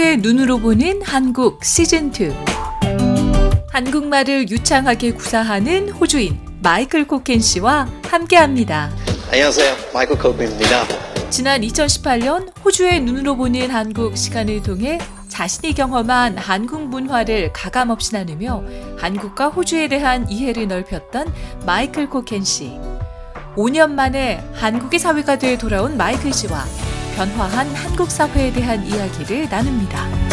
호주의 눈으로 보는 한국 시즌2. 한국말을 유창하게 구사하는 호주인 마이클 코켄 씨와 함께 합니다. 안녕하세요. 마이클 코크입니다. 지난 2018년 호주의 눈으로 보는 한국 시간을 통해 자신이 경험한 한국 문화를 가감없이 나누며 한국과 호주에 대한 이해를 넓혔던 마이클 코켄 씨. 5년 만에 한국의 사회가 돼 돌아온 마이클 씨와 변화한 한국 사회에 대한 이야기를 나눕니다.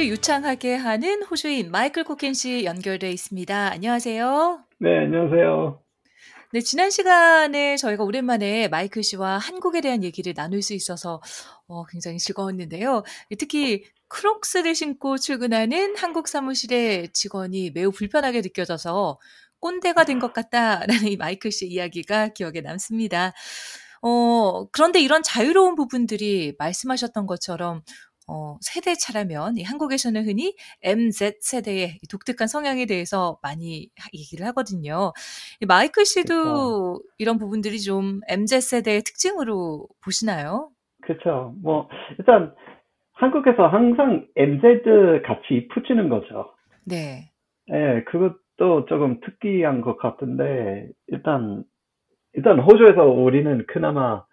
네, 유창하게 하는 호주인 마이클 코켄 씨 연결돼 있습니다. 안녕하세요. 네, 안녕하세요. 네, 지난 시간에 저희가 오랜만에 마이클 씨와 한국에 대한 얘기를 나눌 수 있어서 어, 굉장히 즐거웠는데요. 특히 크록스를 신고 출근하는 한국 사무실의 직원이 매우 불편하게 느껴져서 꼰대가 된 것 같다라는 이 마이클 씨 이야기가 기억에 남습니다. 어, 그런데 이런 자유로운 부분들이 말씀하셨던 것처럼 어, 세대 차라면 이 한국에서는 흔히 MZ 세대의 이 독특한 성향에 대해서 많이 하- 얘기를 하거든요. 이 마이클 씨도 이런 부분들이 좀 MZ 세대의 특징으로 보시나요? 그렇죠. 뭐 일단 한국에서 항상 MZ 같이 붙이는 거죠. 네. 예, 그것도 조금 특이한 것 같은데 일단 일단 호주에서 우리는 그나마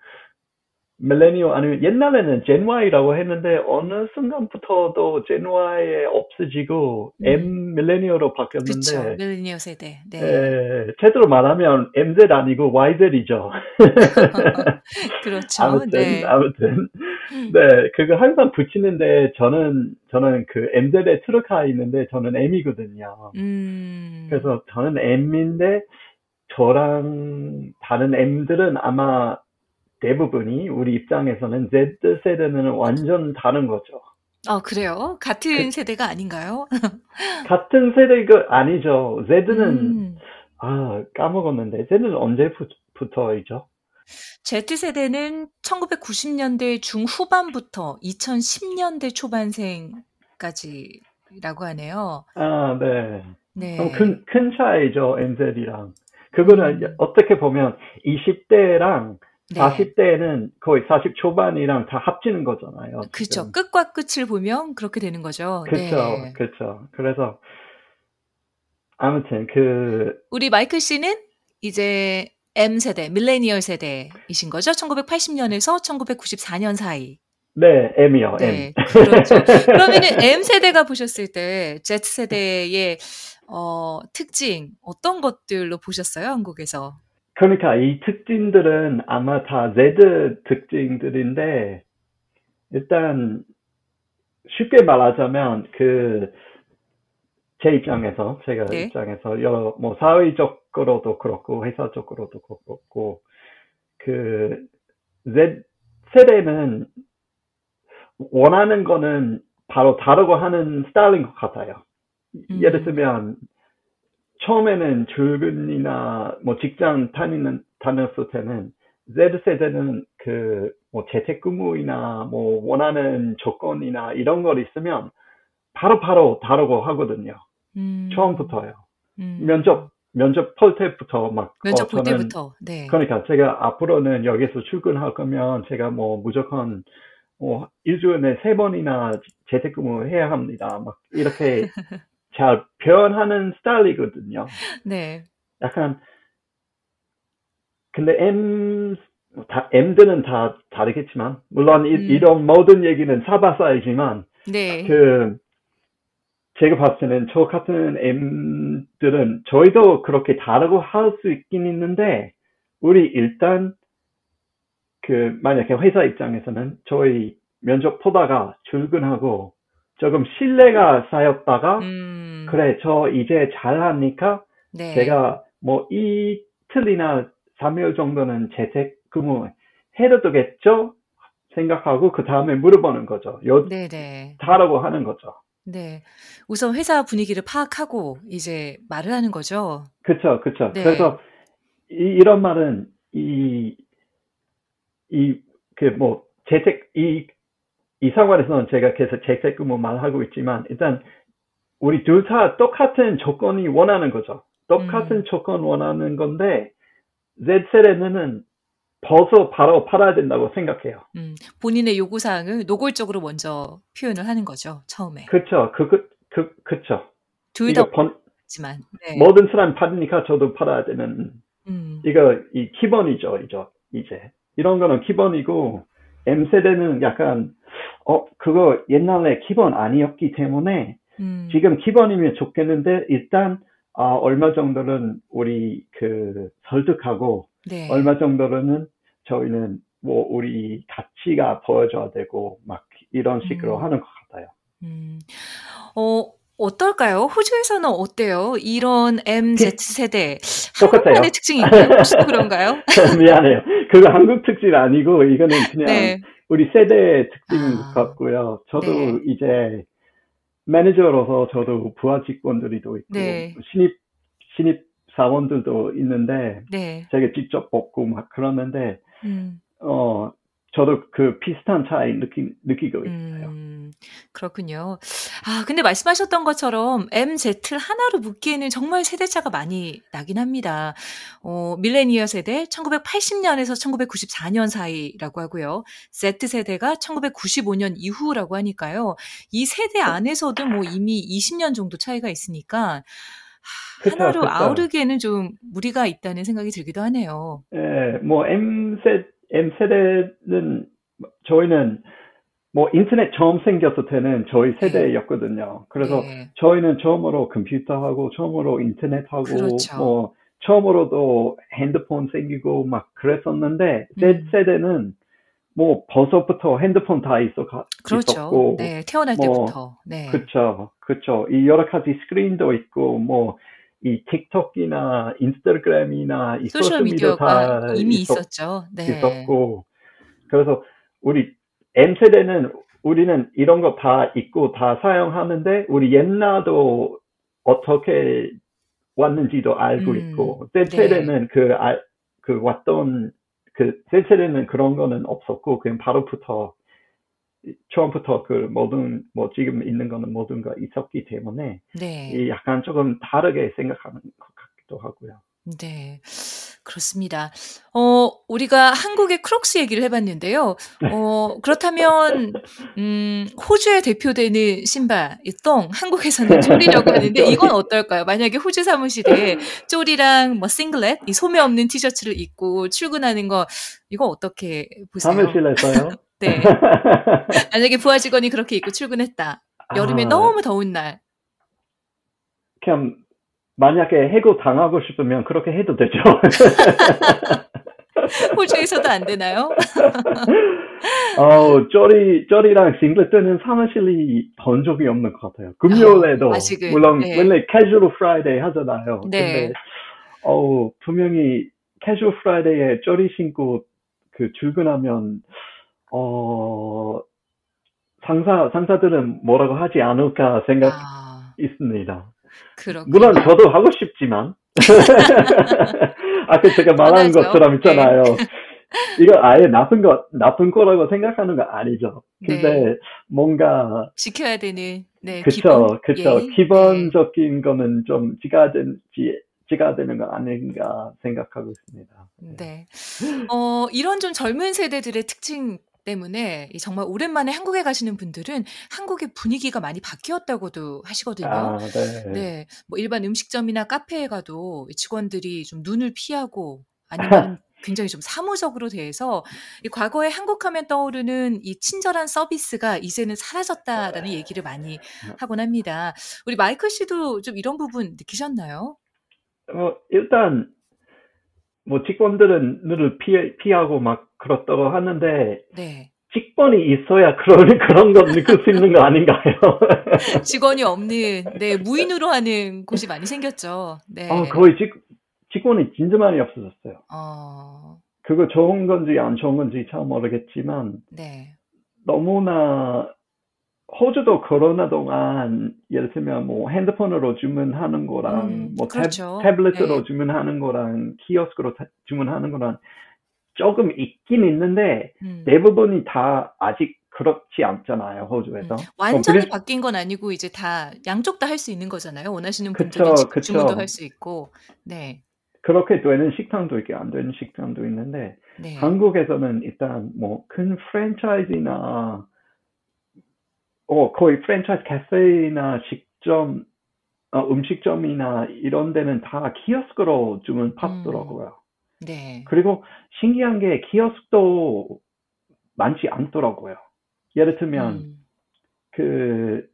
밀레니얼 아니면 옛날에는 젠 Y라고 했는데 어느 순간부터도 젠 Y에 없어지고 음. M 밀레니얼로 그렇죠. 바뀌었는데 밀레니얼 세대. 네. 예, 제대로 말하면 MZ 아니고 YZ이죠. 그렇죠. 아무튼 네. 아무튼 네 그거 항상 붙이는데 저는 저는 그 MZ에 트럭가 있는데 저는 M이거든요. 음. 그래서 저는 M인데 저랑 다른 M들은 아마 대부분이 우리 입장에서는 Z 세대는 완전 다른 거죠. 아, 그래요? 같은 그- 세대가 아닌가요? 같은 세대가 아니죠. Z는 음. 아 까먹었는데 Z는 언제부터이죠? Z세대는 1990년대 중후반부터 2010년대 초반생까지라고 하네요. 아 네. 네. 그럼 큰, 큰 차이죠, MZ이랑. 그거는 음. 어떻게 보면 20대랑 네. 40대는 거의 40 초반이랑 다 합치는 거잖아요. 그렇죠. 끝과 끝을 보면 그렇게 되는 거죠. 그쵸, 네. 그쵸. 그래서, 아무튼, 그, 우리 마이클 씨는 이제 M세대, 밀레니얼 세대이신 거죠? 1980년에서 1994년 사이. 네, M이요, 네, M. 그렇죠. 그러면은 M세대가 보셨을 때 Z세대의 어, 특징 어떤 것들로 보셨어요? 한국에서? 그러니까 이 특징들은 아마 다 Z 특징들인데, 일단, 쉽게 말하자면, 그, 제 입장에서, 제가 네. 입장에서, 여러, 뭐, 사회적으로도 그렇고, 회사적으로도 그렇고, 그, Z 세대는 원하는 거는 바로 다르고 하는 스타일인 것 같아요. 음. 예를 들면, 처음에는 출근이나 뭐 직장 다니는, 다녔을 때는 Z세대는 그, 뭐 재택근무이나 뭐 원하는 조건이나 이런 걸 있으면 바로바로 다르고 하거든요. 음, 처음부터요. 음. 면접, 면접 볼 때부터 막, 면접 어, 볼 저는 때부터. 네. 그러니까 제가 앞으로는 여기서 출근할 거면 제가 뭐 무조건 뭐 일주일에 세 번이나 재택근무 해야 합니다. 막 이렇게 잘 표현하는 스타일이거든요. 네. 약간 근데 M 다 M들은 다 다르겠지만 물론 이, 음. 이 런 모든 얘기는 사바사이지만 네. 그 제가 봤을 때는 저 같은 M들은 저희도 그렇게 다르고 할 수 있긴 있는데 우리 일단 그 만약에 회사 입장에서는 저희 면접 보다가 출근하고 조금 신뢰가 쌓였다가 음. 그래 저 이제 잘하니까 네. 제가 뭐 이틀이나 3일 정도는 재택근무 해도 되겠죠? 생각하고 그 다음에 물어보는 거죠. 요 네네. 다라고 하는 거죠. 네. 우선 회사 분위기를 파악하고 이제 말을 하는 거죠. 그쵸, 그쵸. 네. 그래서 이, 이런 말은 이, 이, 그, 뭐, 재택, 이, 이 상황에서는 제가 계속 재택근무 말하고 있지만, 일단, 우리 둘 다 똑같은 조건이 원하는 거죠. 똑같은 음. 조건 원하는 건데, Z세대는 벗어 바로 팔아야 된다고 생각해요. 음, 본인의 요구 사항을 노골적으로 먼저 표현을 하는 거죠, 처음에. 그쵸. 그, 그, 그, 그쵸. 둘다 이거 번, 없지만. 네. 모든 사람 받으니까 저도 팔아야 되는, 음, 이거, 이 기본이죠, 이죠, 이제. 이런 거는 기본이고, M세대는 약간, 어, 그거 옛날에 기본 아니었기 때문에, 음, 지금 기본이면 좋겠는데, 일단, 아, 얼마 정도는 우리 그 설득하고, 네. 얼마 정도는 저희는 뭐 우리 가치가 보여줘야 되고, 막 이런 식으로 음. 하는 것 같아요. 음, 어, 어떨까요? 호주에서는 어때요? 이런 MZ 세대. 똑같아요. 한국만의 특징이 있나요? 혹시 그런가요? 미안해요. 그거 한국 특징 아니고, 이거는 그냥 네. 우리 세대의 특징 아, 같고요. 저도 네. 이제 매니저로서 저도 부하 직원들이도 있고, 네. 신입, 신입 사원들도 있는데, 네. 제가 직접 뽑고 막 그러는데, 음, 어, 저도 그 비슷한 차이 느끼, 느끼고 있어요. 음, 그렇군요. 아, 근데 말씀하셨던 것처럼 MZ를 하나로 묶기에는 정말 세대차가 많이 나긴 합니다. 어, 밀레니어 세대 1980년에서 1994년 사이라고 하고요. Z세대가 1995년 이후라고 하니까요. 이 세대 안에서도 뭐 이미 20년 정도 차이가 있으니까 하, 그쵸, 하나로 그쵸. 아우르기에는 좀 무리가 있다는 생각이 들기도 하네요. 예, 뭐 M세, M세대는 저희는 뭐 인터넷 처음 생겼을 때는 저희 세대였거든요. 그래서 네. 저희는 처음으로 컴퓨터하고 처음으로 인터넷하고 그렇죠. 뭐 처음으로도 핸드폰 생기고 막 그랬었는데 음. Z세대는 뭐 벌써부터 핸드폰 다 있어 그렇죠. 있었고 네, 태어날 뭐, 때부터. 네. 그쵸 그쵸 이 여러 가지 스크린도 있고 뭐 이 틱톡이나 인스타그램이나 이 소셜 미디어가 다 이미 있었, 있었죠. 네. 있었고 그래서 우리 M 세대는 우리는 이런 거 다 있고 다 사용하는데 우리 옛날도 어떻게 왔는지도 알고 음, 있고 Z 세대는 그, 알, 그 왔던 그 Z 세대는 그런 거는 없었고 그냥 바로부터 처음부터 그 모든 뭐 지금 있는 거는 모든 거 있었기 때문에 네. 이 약간 조금 다르게 생각하는 것 같기도 하고요. 네. 그렇습니다. 어, 우리가 한국의 크록스 얘기를 해봤는데요. 어, 그렇다면, 음, 호주에 대표되는 신발, 이 똥, 한국에서는 쪼리라고 하는데, 이건 어떨까요? 만약에 호주 사무실에 쪼리랑 뭐 싱글렛, 이 소매 없는 티셔츠를 입고 출근하는 거, 이거 어떻게 보세요? 사무실에서요? 네. 만약에 부하 직원이 그렇게 입고 출근했다. 여름에 아, 너무 더운 날. 그냥 만약에 해고 당하고 싶으면 그렇게 해도 되죠. 호주에서도 안 되나요? 어, 쪼리, 쪼리랑 singlet은 사무실에 본 적이 없는 것 같아요. 금요일에도, 아, 물론, 네. 원래 casual Friday 하잖아요. 네. 근데, 어 분명히 casual Friday에 쪼리 신고 그 출근하면, 어, 상사, 상사들은 뭐라고 하지 않을까 생각 아, 있습니다. 그렇군요. 물론 저도 하고 싶지만. 아까 제가 말한 뻔하죠. 것처럼 있잖아요. 이거 아예 나쁜 거, 나쁜 거라고 생각하는 거 아니죠. 근데 네. 뭔가, 지켜야 되는, 네, 그쵸, 기본 그쵸. 예의? 기본적인 거는 좀 지켜야 되지, 지켜야 되는 거 아닌가 생각하고 있습니다. 네. 네. 어, 이런 좀 젊은 세대들의 특징 때문에 이 정말 오랜만에 한국에 가시는 분들은 한국의 분위기가 많이 바뀌었다고도 하시거든요. 아, 네. 네. 뭐 일반 음식점이나 카페에 가도 직원들이 좀 눈을 피하고 아니면 굉장히 좀 사무적으로 대해서 이 과거에 한국 하면 떠오르는 이 친절한 서비스가 이제는 사라졌다라는 얘기를 많이 하곤 합니다. 우리 마이클 씨도 좀 이런 부분 느끼셨나요? 어, 일단, 뭐, 직원들은 눈을 피, 피하고 막 그렇다고 하는데, 네. 직원이 있어야 그런, 그런 거 느낄 수 있는 거 아닌가요? 직원이 없는, 네, 무인으로 하는 곳이 많이 생겼죠. 네. 아, 거의 직, 직원이 진짜 많이 없어졌어요. 어, 그거 좋은 건지 안 좋은 건지 잘 모르겠지만, 네. 너무나 호주도 코로나 동안 예를 들면 뭐 핸드폰으로 주문하는 거랑 음, 뭐 그렇죠. 탭, 태블릿으로 네. 주문하는 거랑 키오스크로 타- 주문하는 거랑 조금 있긴 있는데 음. 대부분이 다 아직 그렇지 않잖아요 호주에서. 음, 완전히 그래서- 바뀐 건 아니고 이제 다 양쪽 다 할 수 있는 거잖아요. 원하시는 분들은 식- 그쵸. 주문도 할 수 있고. 네. 그렇게 되는 식당도 있고 안 되는 식당도 있는데 네. 한국에서는 일단 뭐 큰 프랜차이즈나 어 거의 프랜차이즈 카페나 식점 어, 음식점이나 이런 데는 다 키오스크로 주문 받더라고요. 네. 그리고 신기한 게 키오스크도 많지 않더라고요. 예를 들면 음. 그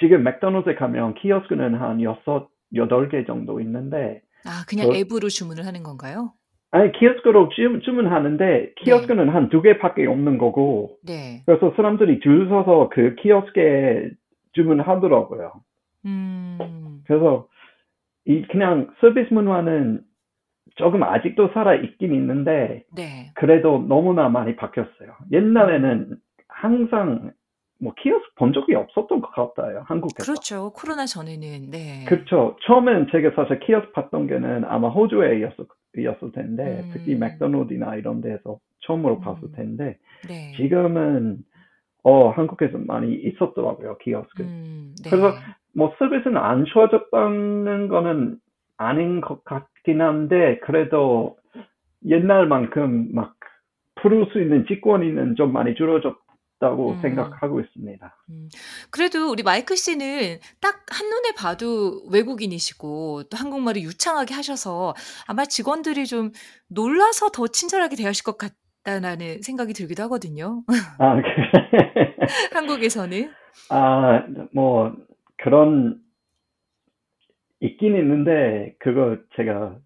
지금 맥도날드에 가면 키오스크는 한 여섯 여덟 개 정도 있는데 아, 그냥 저- 앱으로 주문을 하는 건가요? 아니 키오스크로 주, 주문하는데 키오스크는 한두 개밖에 없는 거고 네. 그래서 사람들이 줄 서서 그 키오스크에 주문하더라고요. 음. 그래서 이 그냥 서비스 문화는 조금 아직도 살아 있긴 있는데 네. 그래도 너무나 많이 바뀌었어요. 옛날에는 항상 뭐 키오스크 본 적이 없었던 것 같아요. 한국에서. 그렇죠. 코로나 전에는 네. 그렇죠. 처음엔 제가 사실 키오스크 봤던 게는 아마 호주에 였을, 였을 텐데 음. 특히 맥도날드나 이런 데서 처음으로 음. 봤을 텐데 네. 지금은 어 한국에서 많이 있었더라고요 키오스크. 음, 네. 그래서 뭐 서비스는 안 좋아졌다는 거는 아닌 것 같긴 한데 그래도 옛날만큼 막 부를 수 있는 직권이는 좀 많이 줄어졌다고 음. 생각하고 있습니다. 그래도 우리 마이클 씨는 딱 한눈에 봐도 외국인이시고 또 한국말을 유창하게 하셔서 아마 직원들이 좀 놀라서 더 친절하게 대하실 것 같다는 생각이 들기도 하거든요. 아, 그- 한국에서는. 아, 뭐 그런 있긴 있는데 그거 제가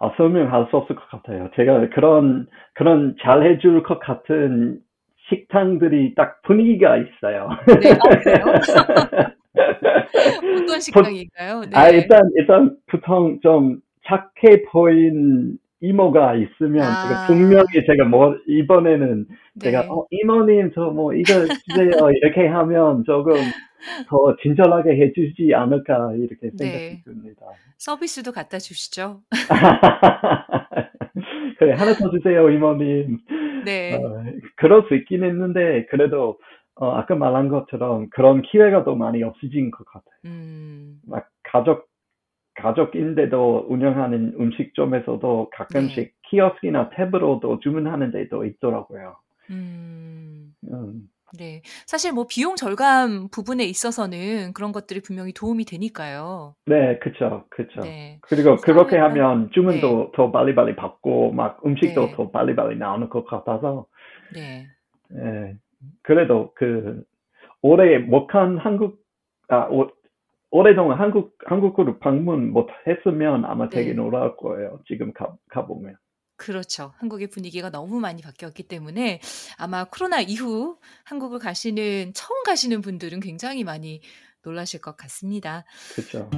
아, 설명할 수 없을 것 같아요. 제가 그런 그런 잘 해줄 것 같은 식당들이 딱 분위기가 있어요. 네, 아? 어떤 식당인가요? 네. 아, 일단, 일단, 보통 좀 착해 보인 이모가 있으면, 아. 제가 분명히 제가 뭐, 이번에는 제가, 네. 어, 이모님, 저 뭐, 이거 주세요. 이렇게 하면 조금 더 친절하게 해주지 않을까, 이렇게 네. 생각이 듭니다. 서비스도 갖다 주시죠. 그래, 하나 더 주세요, 이모님. 네. 어, 그럴 수 있긴 했는데, 그래도, 어, 아까 말한 것처럼 그런 기회가 더 많이 없어진 것 같아요. 음, 막 가족 가족인데도 운영하는 음식점에서도 가끔씩 네. 키오스크나 탭으로도 주문하는 데도 있더라고요. 음. 음, 네. 사실 뭐 비용 절감 부분에 있어서는 그런 것들이 분명히 도움이 되니까요. 네, 그쵸, 그쵸. 네. 그리고 그렇게 하면 주문도 더 빨리빨리 받고 막 음식도 네. 더 빨리빨리 나오는 것 같아서 네. 예, 그래도 그 올해 못한 한국 아 오, 오래동안 한국 한국으로 방문 못 했으면 아마 되게 네. 놀랄 거예요. 지금 가 가보면. 그렇죠. 한국의 분위기가 너무 많이 바뀌었기 때문에 아마 코로나 이후 한국을 가시는, 처음 가시는 분들은 굉장히 많이 놀라실 것 같습니다. 그쵸.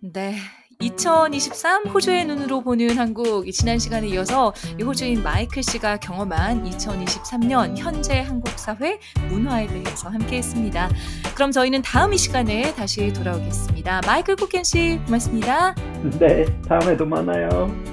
네. 2023 호주의 눈으로 보는 한국 이 지난 시간에 이어서 이 호주인 마이클 씨가 경험한 2023년 현재 한국 사회 문화에 대해서 함께했습니다. 그럼 저희는 다음 이 시간에 다시 돌아오겠습니다. 마이클 쿠켄 씨 고맙습니다. 네, 다음에도 만나요.